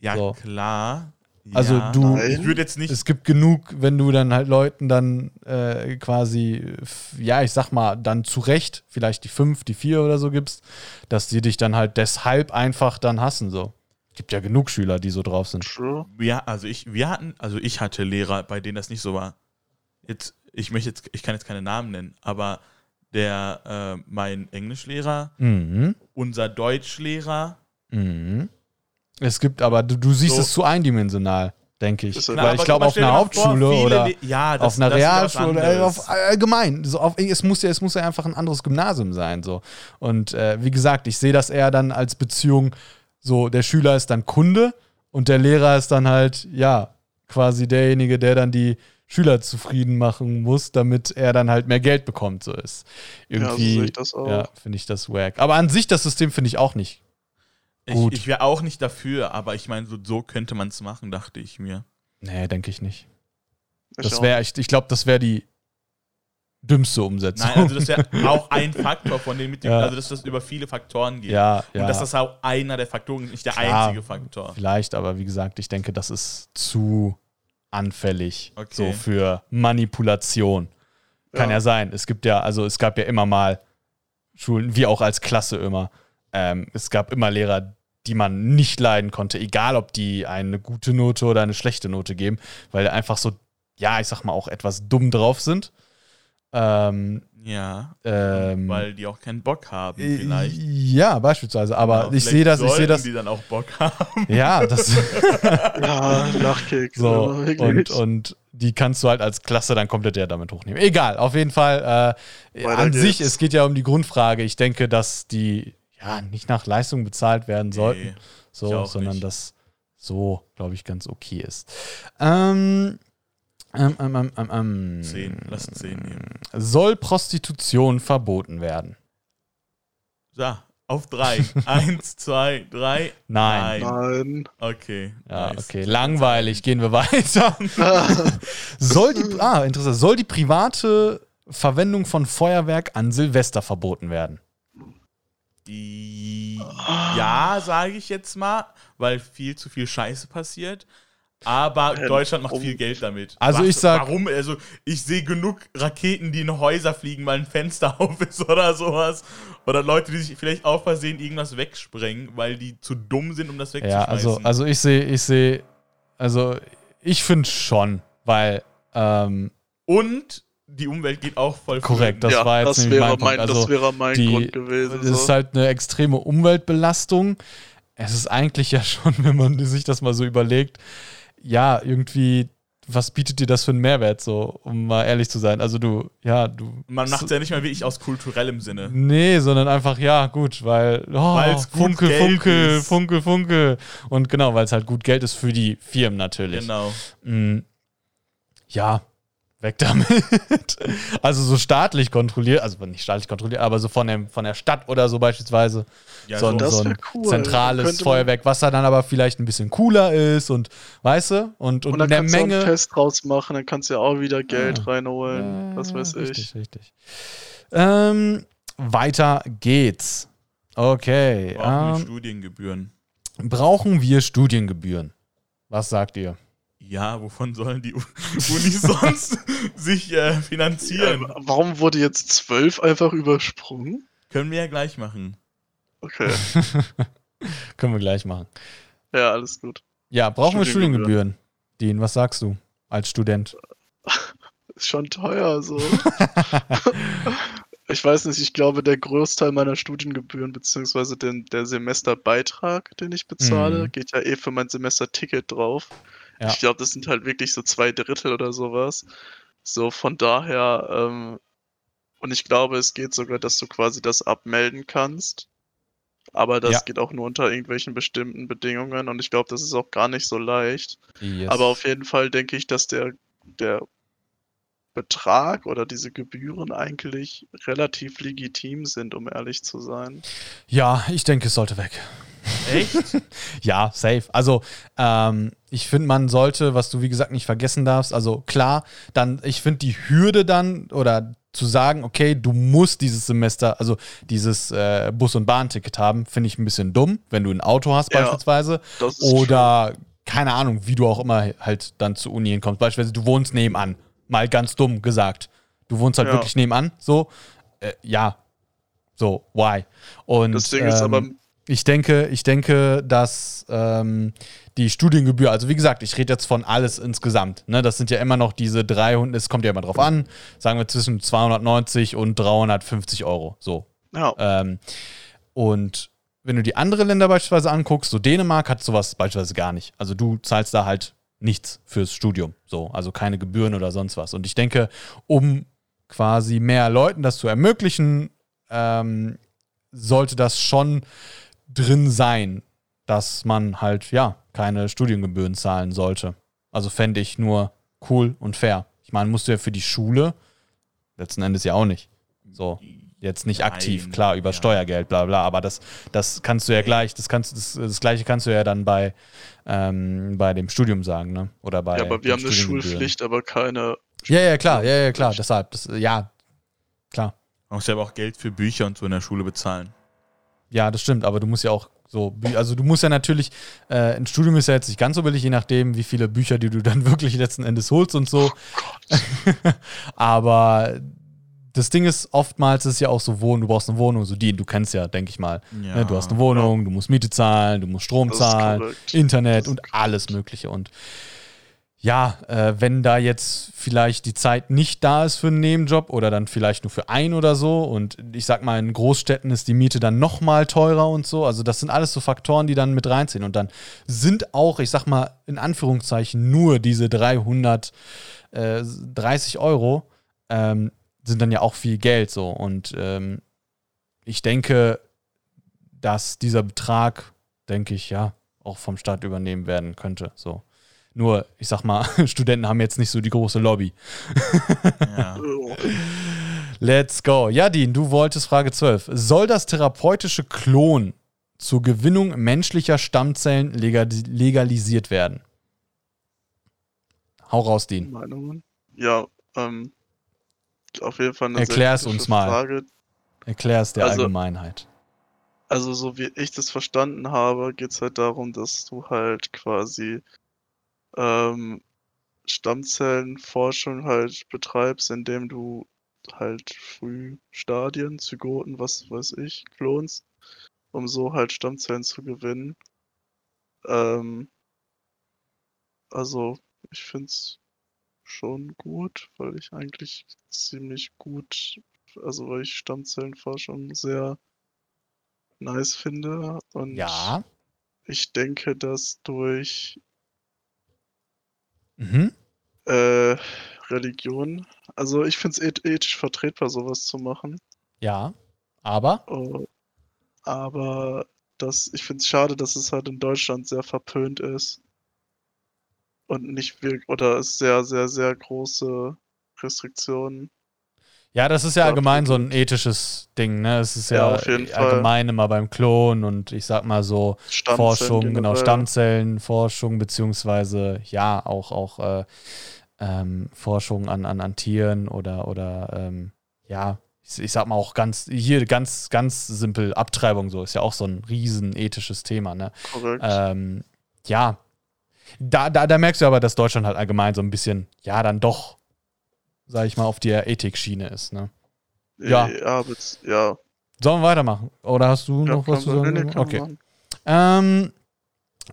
Ja, so. klar. Also ja, du- Nein. Ich würde jetzt nicht. Es gibt genug, wenn du dann halt Leuten dann äh, quasi, ja, ich sag mal, dann zu Recht vielleicht die fünf, die vier oder so gibst, dass die dich dann halt deshalb einfach dann hassen. So. Gibt ja genug Schüler, die so drauf sind. True. Ja, also ich, wir hatten, also ich hatte Lehrer, bei denen das nicht so war. Jetzt, ich möchte jetzt, ich kann jetzt keine Namen nennen, aber der, äh, mein Englischlehrer, Mhm. unser Deutschlehrer, Mhm. Es gibt aber, du, du siehst So. es zu eindimensional, denke ich. Ja- Weil Na, ich glaube, auf einer vor, Hauptschule viele oder ja, das- auf einer Realschule, anderes. auf allgemein. So auf, es, muss ja, es muss ja einfach ein anderes Gymnasium sein. So. Und äh, wie gesagt, ich sehe das eher dann als Beziehung, so der Schüler ist dann Kunde und der Lehrer ist dann halt, ja, quasi derjenige, der dann die Schüler zufrieden machen muss, damit er dann halt mehr Geld bekommt. So ist. Ja, so Irgendwie, sehe ich das auch. ja, finde ich das wack. Aber an sich, das System finde ich auch nicht. Gut. Ich, ich wäre auch nicht dafür, aber ich meine, so, so könnte man es machen, dachte ich mir. Nee, denke ich nicht. Ich Das wäre, ich, ich glaube, das wäre die dümmste Umsetzung. Nein, also das wäre *laughs* auch ein Faktor von den mit dem, Ja. also dass das über viele Faktoren geht. ja, ja. Und dass das auch einer der Faktoren ist, nicht der Klar. einzige Faktor. Vielleicht, aber wie gesagt, ich denke, das ist zu anfällig Okay. so für Manipulation. Kann ja. Ja. sein. Es gibt ja, also es gab ja immer mal Schulen, wie auch als Klasse immer. Ähm, es gab immer Lehrer, die man nicht leiden konnte, egal ob die eine gute Note oder eine schlechte Note geben, weil einfach so, ja, ich sag mal, auch etwas dumm drauf sind. Ähm, Ja. ähm, weil die auch keinen Bock haben, äh, vielleicht. Ja, beispielsweise. Aber Ja, ich vielleicht sehe das, ich sehe das. die dann auch Bock haben. Ja, das. *laughs* Ja, Lachkick. So, aber und, und die kannst du halt als Klasse dann komplett ja damit hochnehmen. Egal, auf jeden Fall. Äh, an sich, geht's. es geht ja um die Grundfrage. Ich denke, dass die ja nicht nach Leistung bezahlt werden sollten, Nee, so, sondern nicht. dass so, glaube ich, ganz okay ist. Ähm, ähm, ähm, ähm, ähm, ähm, 10, lass 10 nehmen. soll Prostitution verboten werden? So, auf 3. 1, 2, 3. Nein. Nein. Okay. Ja, nice. okay, langweilig. Gehen wir weiter. *laughs* soll die, ah, interessant. Soll die private Verwendung von Feuerwerk an Silvester verboten werden? Die- Ja, sage ich jetzt mal, weil viel zu viel Scheiße passiert. Aber Ähm, Deutschland macht viel Geld damit. Also ich sag- Warum? Also ich sehe genug Raketen, die in Häuser fliegen, weil ein Fenster *laughs* auf ist oder sowas. Oder Leute, die sich vielleicht auf Versehen irgendwas wegsprengen, weil die zu dumm sind, um das Ja, wegzuschmeißen. also, also ich sehe, ich sehe, also ich finde schon, weil, ähm, Und die Umwelt geht auch voll korrekt, das ja, war jetzt das nämlich wäre mein mein, Also, das wäre mein die- Grund gewesen. Das ist so. halt eine extreme Umweltbelastung. Es ist eigentlich ja *laughs* schon, wenn man sich das mal so überlegt, ja, irgendwie, was bietet dir das für einen Mehrwert, so, um mal ehrlich zu sein? Also du, ja, du. Man macht es ja nicht mal wirklich aus kulturellem Sinne. Nee, sondern einfach, ja, gut, weil, oh, Funke, Geld Funke, ist. Funke, Funke. Und genau, weil es halt gut Geld ist für die Firmen natürlich. Genau. Mm, Ja, weg damit. *laughs* Also so staatlich kontrolliert, also nicht staatlich kontrolliert, aber so von, dem, von der Stadt oder so beispielsweise. Ja, so, ein- so- ein cool. zentrales Feuerwerk, was da dann aber vielleicht ein bisschen cooler ist und weißt du? Und, und, Und dann in der kannst du auch ein Menge. Fest draus machen, dann kannst du ja auch wieder Geld Ja. reinholen. was weiß ich. Richtig, richtig. Ähm, weiter geht's. Okay. brauchen wir Ähm, Studiengebühren. brauchen wir Studiengebühren? Was sagt ihr? Ja, wovon sollen die *laughs* Unis sonst *laughs* sich äh, finanzieren? Ähm, warum wurde jetzt 12 einfach übersprungen? Können wir ja gleich machen. Okay, *laughs* Können wir gleich machen. ja, alles gut. Ja, brauchen wir Studiengebühren. Studiengebühren? Dean, was sagst du als Student? Ist schon teuer so. ich weiß nicht, ich glaube, der Großteil meiner Studiengebühren, beziehungsweise den, der Semesterbeitrag, den ich bezahle, Mhm. geht ja eh für mein Semesterticket drauf. Ja. Ich glaube, das sind halt wirklich so zwei Drittel oder sowas. So, von daher, ähm, und ich glaube, es geht sogar, dass du quasi das abmelden kannst. Aber das Ja. geht auch nur unter irgendwelchen bestimmten Bedingungen und ich glaube, das ist auch gar nicht so leicht. Yes. Aber auf jeden Fall denke ich, dass der, der Betrag oder diese Gebühren eigentlich relativ legitim sind, um ehrlich zu sein. ja, ich denke, es sollte weg. Echt? *laughs* Ja, safe. Also, ähm, ich finde, man sollte, was du wie gesagt nicht vergessen darfst, also klar, dann, ich finde die Hürde dann oder zu sagen, okay, du musst dieses Semester, also dieses äh, Bus- und Bahnticket haben, finde ich ein bisschen dumm, wenn du ein Auto hast Ja, beispielsweise. Ist Oder keine Ahnung, wie du auch immer halt dann zu Uni hinkommst. Beispielsweise, du wohnst nebenan. Mal ganz dumm gesagt. Du wohnst halt Ja. wirklich nebenan. So, äh, ja. So, why? Und Das Ding ist ähm, aber, ich denke, ich denke, dass ähm, die Studiengebühr, also wie gesagt, ich rede jetzt von alles insgesamt. Ne? Das sind ja immer noch diese 300, es kommt ja immer drauf an, sagen wir zwischen 290 und 350 Euro. So. ja, Ähm, und wenn du die anderen Länder beispielsweise anguckst, so Dänemark hat sowas beispielsweise gar nicht. Also du zahlst da halt nichts fürs Studium. So, also keine Gebühren oder sonst was. Und ich denke, um quasi mehr Leuten das zu ermöglichen, ähm, sollte das schon drin sein, dass man halt, ja, keine Studiengebühren zahlen sollte. Also fände ich nur cool und fair. Ich meine, musst du ja für die Schule letzten Endes ja auch nicht. So, jetzt nicht aktiv, Nein, klar, über ja. Steuergeld, bla bla, aber das, das kannst du ja gleich, das kannst das, das gleiche kannst du ja dann bei, ähm, bei dem Studium sagen, ne? Oder bei ja, aber wir haben eine. Schulpflicht, aber keine. Ja, ja, klar, ja, ja, klar, deshalb, das, ja, klar. Man muss ja aber auch Geld für Bücher und so in der Schule bezahlen. Ja, das stimmt, aber du musst ja auch so, also du musst ja natürlich, äh, ein Studium ist ja jetzt nicht ganz so billig, je nachdem, wie viele Bücher, die du dann *laughs* wirklich letzten Endes holst und so. *laughs* aber das Ding ist, oftmals ist ja auch so Wohnen, du brauchst eine Wohnung, so die, du kennst ja, denke ich mal. Ja. Ne, du hast eine Wohnung, du musst Miete zahlen, du musst Strom Das zahlen. Internet und alles Mögliche. Und ja, äh, wenn da jetzt vielleicht die Zeit nicht da ist für einen Nebenjob oder dann vielleicht nur für einen oder so und ich sag mal, in Großstädten ist die Miete dann nochmal teurer und so. Also das sind alles so Faktoren, die dann mit reinziehen. Und dann sind auch, ich sag mal, in Anführungszeichen nur diese 330 Euro ähm, sind dann ja auch viel Geld so. Und ähm, ich denke, dass dieser Betrag, denke ich, ja, auch vom Staat übernehmen werden könnte. So. Nur, ich sag mal, *laughs* Studenten haben jetzt nicht so die große Lobby. Ja. *laughs* Let's go. Jadin, du wolltest Frage 12. Soll das therapeutische Klon zur Gewinnung menschlicher Stammzellen legal legalisiert werden? Hau raus, Dean. Meinungen? Ja, ähm, auf jeden Fall eine Erklär's kritische uns mal. Frage. Erklär es der Also- Allgemeinheit. Also, so wie ich das verstanden habe, geht es halt darum, dass du halt quasi ähm, Stammzellenforschung halt betreibst, indem du halt Frühstadien, Zygoten, was weiß ich, klonst, um so halt Stammzellen zu gewinnen. Ähm, also, ich finde es schon gut, weil ich eigentlich ziemlich gut, also weil ich Stammzellenforschung sehr nice finde und Ja. ich denke, dass durch Mhm. äh, Religion, also ich finde es ethisch vertretbar, sowas zu machen, Ja. Aber? äh, aber das, ich finde es schade, dass es halt in Deutschland sehr verpönt ist und nicht wirklich, oder es sehr, sehr, sehr große Restriktionen. Ja, das ist ja allgemein so ein ethisches Ding, ne? Es ist Ja, ja, jeden Fall. allgemein immer beim Klon und ich sag mal so Stammzellen Forschung, genau. Stammzellenforschung, beziehungsweise ja, auch, auch äh, ähm, Forschung an, an, an Tieren oder, oder ähm, ja, ich, ich sag mal auch ganz, hier ganz, ganz simpel, Abtreibung so, ist ja auch so ein riesen ethisches Thema, ne? Korrekt. Ähm, ja, da, da, da merkst du aber, dass Deutschland halt allgemein so ein bisschen, ja, dann doch, sag ich mal, auf der Ethikschiene ist, ne? ja. Ja, bez- ja. Sollen wir weitermachen? Oder hast du ja noch was zu sagen? nee, okay. Ähm,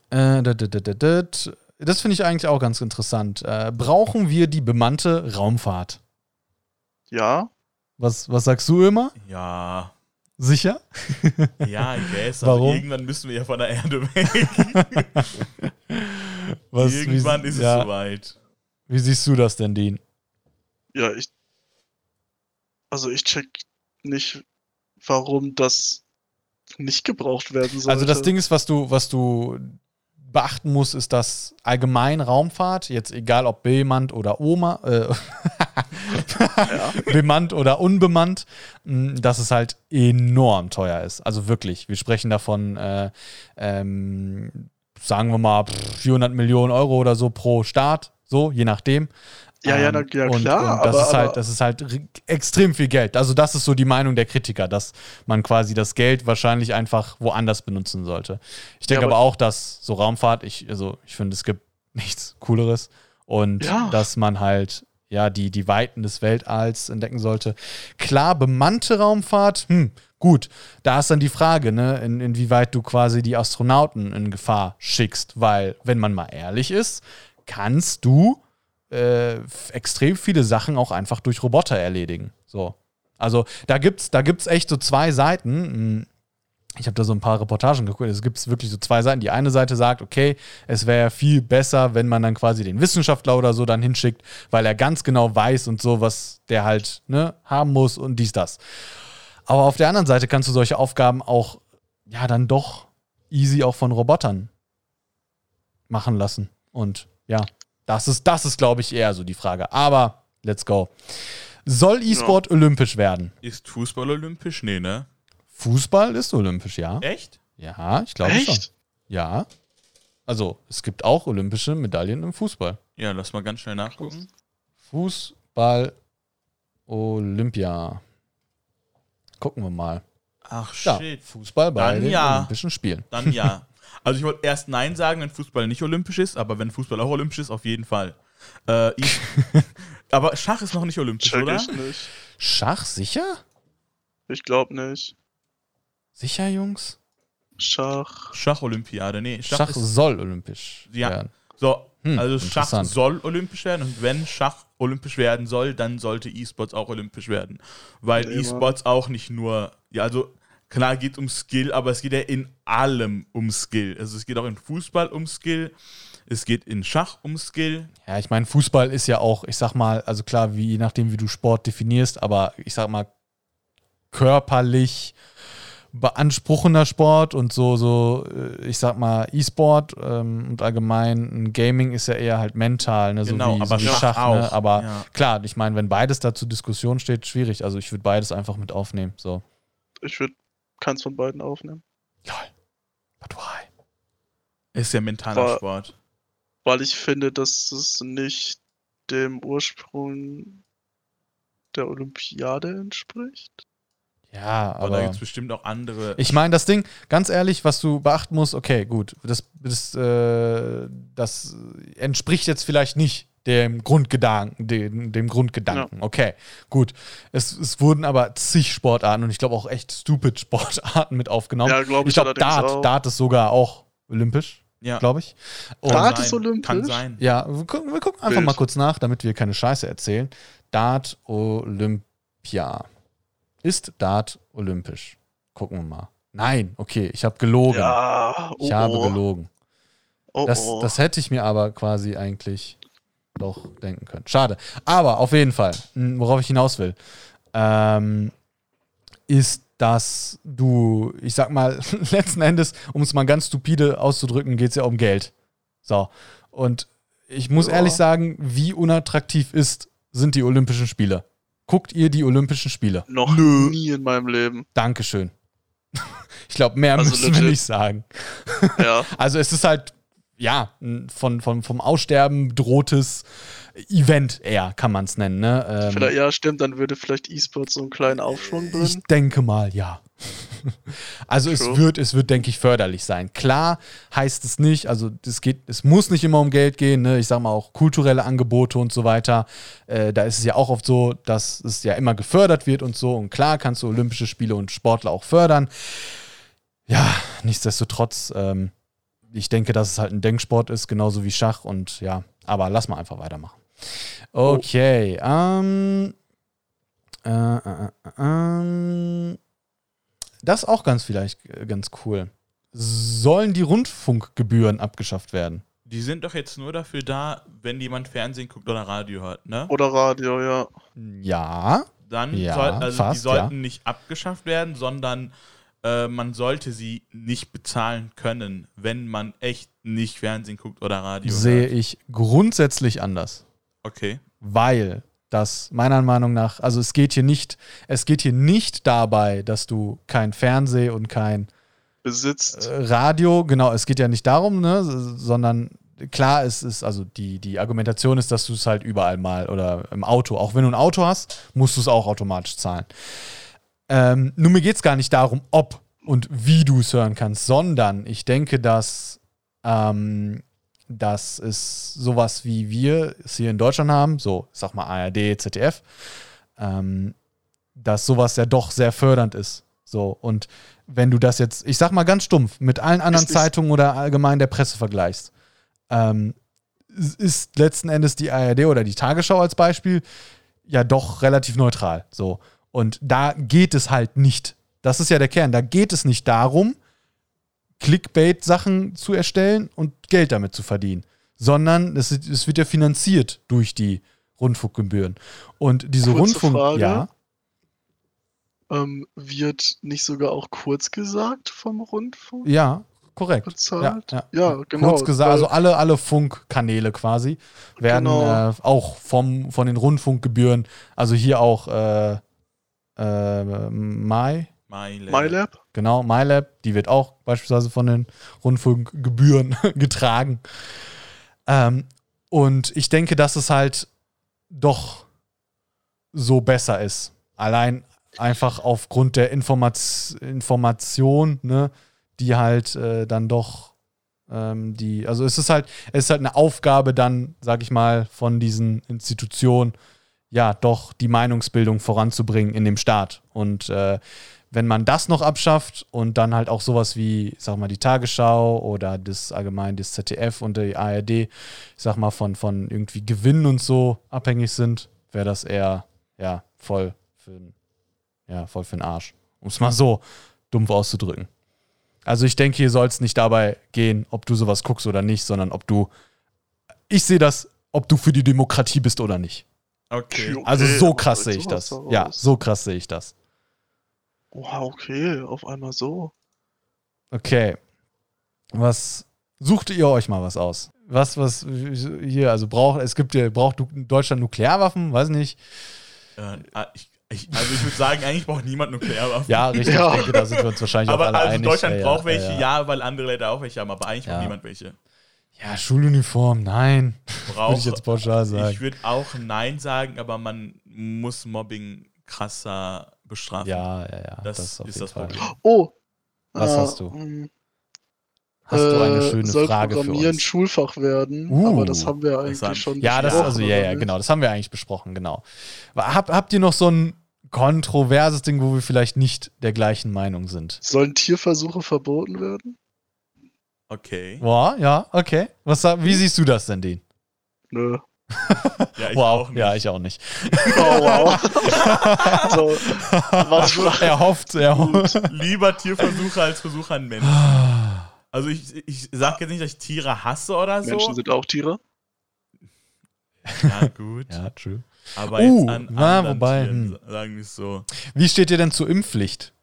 äh, das finde ich eigentlich auch ganz interessant. Äh, brauchen wir die bemannte Raumfahrt? Ja, Was, was sagst du immer? Ja, Sicher? *laughs* ja, ich guess. Warum? Aber irgendwann müssen wir ja von der Erde weg. *laughs* Was, irgendwann wie, ist es ja, soweit. Wie siehst du das denn, Dean? Ja, ich. Also ich check nicht, warum das nicht gebraucht werden sollte. Also das Ding ist, was du, was du beachten musst, ist, dass allgemein Raumfahrt, jetzt egal ob bemannt oder Oma, äh, *laughs* Ja. bemannt oder unbemannt, mh, dass es halt enorm teuer ist. Also wirklich, wir sprechen davon, äh, ähm, sagen wir mal, pff, 400 Millionen Euro oder so pro Start, so, je nachdem. Ja, ja, na, Ähm, ja und, klar, und das aber, ist halt, das ist halt extrem viel Geld. Also das ist so die Meinung der Kritiker, dass man quasi das Geld wahrscheinlich einfach woanders benutzen sollte. Ich denke Ja, aber, aber- auch, dass so Raumfahrt, ich, also ich finde, es gibt *laughs* nichts Cooleres und Ja. dass man halt ja die, die Weiten des Weltalls entdecken sollte. Klar, bemannte Raumfahrt, hm, gut, da ist dann die Frage, ne, in, inwieweit du quasi die Astronauten in Gefahr schickst, weil, wenn man mal ehrlich ist, kannst du äh, extrem viele Sachen auch einfach durch Roboter erledigen. So. Also da gibt's, da gibt's echt so zwei Seiten. Hm, Ich habe da so ein paar Reportagen geguckt. Es gibt wirklich so zwei Seiten. Die eine Seite sagt, okay, es wäre viel besser, wenn man dann quasi den Wissenschaftler oder so dann hinschickt, weil er ganz genau weiß und so, was der halt ne, haben muss und dies, das. Aber auf der anderen Seite kannst du solche Aufgaben auch, ja, dann doch easy auch von Robotern machen lassen. Und ja, das ist, das ist, glaube ich, eher so die Frage. Aber let's go. Soll E-Sport olympisch werden? Ist Fußball olympisch? Nee, ne? Fußball ist olympisch, ja. Echt? Ja, ich glaube schon. Echt? Ja. Also, es gibt auch olympische Medaillen im Fußball. Ja, lass mal ganz schnell nachgucken. Fußball Olympia. Gucken wir mal. Ach, Ja, shit. Fußball bei Dann den ja. Olympischen Spielen. Dann ja. *laughs* Also ich wollte erst Nein sagen, wenn Fußball nicht olympisch ist, aber wenn Fußball auch olympisch ist, auf jeden Fall. Äh, ich, *laughs* aber Schach ist noch nicht olympisch, Check oder? ich nicht. Schach, sicher? Ich glaube nicht. Sicher, Jungs? Schach. Schach-Olympiade, nee. Schach, Schach, ist, soll olympisch Ja. werden. So, Hm, also Schach soll olympisch werden und wenn Schach olympisch werden soll, dann sollte E-Sports auch olympisch werden. Weil. E-Sports auch nicht nur, ja, also klar geht um Skill, aber es geht ja in allem um Skill. Also es geht auch in Fußball um Skill, es geht in Schach um Skill. Ja, ich meine, Fußball ist ja auch, ich sag mal, also klar, wie je nachdem, wie du Sport definierst, aber ich sag mal, körperlich beanspruchender Sport und so, so, äh, ich sag mal, E-Sport ähm, und allgemein ein Gaming ist ja eher halt mental, ne? so Genau, wie, aber so wie Schach Schach, ne? auch, aber ja. klar, ich meine, wenn beides da zur Diskussion steht, schwierig. Also ich würde beides einfach mit aufnehmen. So. Ich würde keins von beiden aufnehmen. Lol. But why? Ist ja mentaler Aber- Sport. Weil ich finde, dass es nicht dem Ursprung der Olympiade entspricht. Ja, Aber, da gibt aber. es bestimmt auch andere. Ich meine, das Ding, ganz ehrlich, was du beachten musst, okay, gut, das, das, äh, das entspricht jetzt vielleicht nicht dem Grundgedanken, dem, dem Grundgedanken. Okay, gut. Es, es wurden aber zig Sportarten und ich glaube auch echt stupid Sportarten mit aufgenommen. Ja, glaube ich ich glaube, Dart, auch. Dart ist sogar auch olympisch, ja, glaube ich. Und Dart ist olympisch? Kann sein. ja, wir gucken, wir gucken einfach mal kurz nach, damit wir keine Scheiße erzählen. Dart Olympia. Ist Dart olympisch? Gucken wir mal. Nein, okay, ich habe gelogen. Ja, oh, Ich habe oh, gelogen. oh, Das, oh. das hätte ich mir aber quasi eigentlich doch denken können. Schade. Aber auf jeden Fall, worauf ich hinaus will, ähm, ist, dass du, ich sag mal, *laughs* letzten Endes, um es mal ganz stupide auszudrücken, geht es ja um Geld. So. Und ich muss Ja. ehrlich sagen, wie unattraktiv ist, sind die Olympischen Spiele. Guckt ihr die Olympischen Spiele? Noch Nö. nie in meinem Leben. Dankeschön. *laughs* Ich glaube, mehr Also müssen wir legit. nicht sagen. Ja. *laughs* Also es ist halt, ja, von, von, vom Aussterben bedrohtes Event eher, kann man es nennen. Ne? Ähm, ja, stimmt, dann würde vielleicht E-Sports so einen kleinen Aufschwung ich bringen. denke mal, ja. *laughs* Also es True. wird, es wird, denke ich, förderlich sein. Klar heißt es nicht, also es geht, es muss nicht immer um Geld gehen, ne? Ich sag mal auch kulturelle Angebote und so weiter. Äh, da ist es ja auch oft so, dass es ja immer gefördert wird und so. Und klar kannst du Olympische Spiele und Sportler auch fördern. Ja, nichtsdestotrotz, ähm, ich denke, dass es halt ein Denksport ist, genauso wie Schach und ja, aber lass mal einfach weitermachen. Okay, ähm, äh, äh, äh, ähm, das ist auch ganz vielleicht äh, ganz cool. Sollen die Rundfunkgebühren abgeschafft werden? Die sind doch jetzt nur dafür da, wenn jemand Fernsehen guckt oder Radio hört, ne? Oder Radio, ja. Ja, Dann Ja, also die fast, sollten nicht abgeschafft werden, sondern äh, man sollte sie nicht bezahlen können, wenn man echt nicht Fernsehen guckt oder Radio sehe hört. ich grundsätzlich anders. Okay. weil das meiner Meinung nach, also es geht hier nicht, es geht hier nicht dabei, dass du kein Fernseh und kein Besitzt. äh, Radio, genau, es geht ja nicht darum, ne, sondern klar, es ist, also die, die Argumentation ist, dass du es halt überall mal oder im Auto, auch wenn du ein Auto hast, musst du es auch automatisch zahlen. Ähm, nur mir geht es gar nicht darum, ob und wie du es hören kannst, sondern ich denke, dass, ähm, dass es sowas wie wir es hier in Deutschland haben, so, ich sag mal ARD, ZDF, ähm, dass sowas ja doch sehr fördernd ist. So, und wenn du das jetzt, ich sag mal ganz stumpf, mit allen anderen Zeitungen oder allgemein der Presse vergleichst, ähm, ist letzten Endes die ARD oder die Tagesschau als Beispiel ja doch relativ neutral. So. Und da geht es halt nicht. Das ist ja der Kern. Da geht es nicht darum, Clickbait-Sachen zu erstellen und Geld damit zu verdienen, sondern es, es wird ja finanziert durch die Rundfunkgebühren. Und diese Kurze Rundfunk, Frage. ja, Ähm, wird nicht sogar auch kurz gesagt vom Rundfunk ja, korrekt. bezahlt? Ja, Ja, genau. Kurz gesagt, also alle, alle Funkkanäle quasi werden Genau. äh, auch vom, von den Rundfunkgebühren, also hier auch äh, äh, My, MyLab. MyLab? genau, MyLab, die wird auch beispielsweise von den Rundfunkgebühren *laughs* getragen. Ähm, und ich denke, dass es halt doch so besser ist. Allein einfach aufgrund der Informat Information, ne, die halt äh, dann doch ähm, die, also es ist halt, es ist halt eine Aufgabe dann, sag ich mal, von diesen Institutionen, ja, doch die Meinungsbildung voranzubringen in dem Staat. Und äh, wenn man das noch abschafft und dann halt auch sowas wie, ich sag mal, die Tagesschau oder das allgemein das ZDF und die ARD, ich sag mal, von, von irgendwie Gewinnen und so abhängig sind, wäre das eher, ja, voll für, ja, voll für den Arsch. Um es mal so dumpf auszudrücken. Also ich denke, hier soll es nicht dabei gehen, ob du sowas guckst oder nicht, sondern ob du, ich sehe das, ob du für die Demokratie bist oder nicht. Okay. Also so aber krass sehe ich das. Ja, so krass sehe ich das. Wow, okay, auf einmal so. Okay. Was sucht ihr euch mal was aus? Was, was hier, also braucht, es gibt ja, braucht Deutschland Nuklearwaffen? Weiß nicht. Äh, ich, ich, also ich würde sagen, eigentlich braucht niemand Nuklearwaffen. Ja, richtig. Ja. Ich denke, da sind wir uns wahrscheinlich auch aber alle also einig. Deutschland Ja, braucht ja, welche, ja. ja. weil andere Länder auch welche haben, aber eigentlich Ja. braucht niemand welche. Ja, Schuluniform, nein. Würde ich jetzt pauschal Ich sagen. würde auch Nein sagen, aber man muss Mobbing krasser bestrafen. Ja, ja, ja. das, auf ist das Fall. Problem. Oh. Was äh, hast du? mh, Hast du eine äh, schöne soll Frage für Programmieren uns? Schulfach werden, Uh, aber das haben wir eigentlich schon Ja, das, besprochen, also, ja, ja, genau. Das haben wir eigentlich besprochen, genau. Hab, habt ihr noch so ein kontroverses Ding, wo wir vielleicht nicht der gleichen Meinung sind? Sollen Tierversuche verboten werden? Okay. Boah, ja, okay. Was, wie siehst du das denn, Dean? Nö. *laughs* Ja, ich wow, auch nicht. ja, ich auch nicht. Oh, wow. *laughs* so, was fra- Er hofft, er hofft. Lieber Tierversuche als Versuche an Menschen. Also ich, ich sage jetzt nicht, dass ich Tiere hasse oder so. Menschen sind auch Tiere? ja, gut. *laughs* Ja, true. Aber Uh, jetzt an na, anderen wobei, Tieren hm. sagen wir es so. Wie steht ihr denn zur Impfpflicht?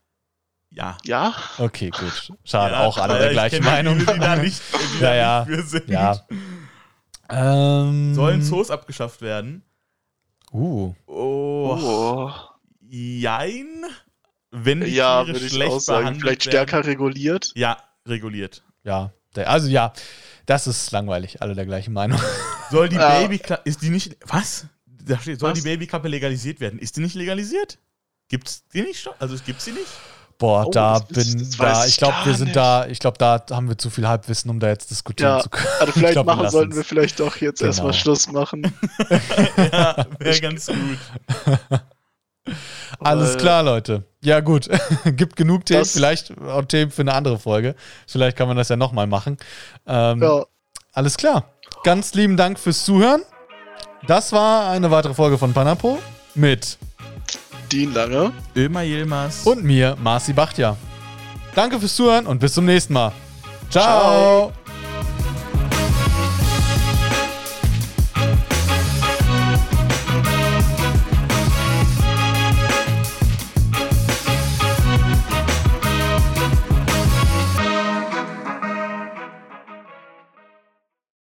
Ja. Ja. Okay, gut. Schade, ja, auch alle der ich gleichen Meinung. Viele, die da nicht, *laughs* die Ja, da ja. nicht für sind. Ja. Ähm, Sollen Zoos abgeschafft werden? Uh, Oh, Oh. jein. Wenn die Ja, Tiere würde ich schlecht auch sagen. Vielleicht werden. stärker reguliert. Ja, reguliert. ja. Also ja, das ist langweilig, alle der gleichen Meinung. *laughs* Soll die Ja. Babyklappe. Ist die nicht. Was? Da steht, soll Was? die Babyklappe legalisiert werden? Ist die nicht legalisiert? Gibt's die nicht schon? Also gibt's die nicht? Boah, Oh, da bin das da, ich glaube, wir sind nicht. da, ich glaube, da haben wir zu viel Halbwissen, um da jetzt diskutieren Ja, zu können. Also *laughs* vielleicht glaub, wir machen, lassen's. sollten wir vielleicht doch jetzt Genau. erstmal Schluss machen. *laughs* ja, wäre ganz gut. *laughs* Alles weil- klar, Leute. Ja, gut. Gibt genug Themen, Das- vielleicht auch Themen für eine andere Folge. Vielleicht kann man das ja nochmal machen. Ähm, Ja, Alles klar. Ganz lieben Dank fürs Zuhören. Das war eine weitere Folge von Panapo mit Dean Lange. Ömer Yilmaz. und mir, Marci Bachtja. Danke fürs Zuhören und bis zum nächsten Mal. Ciao. Ciao.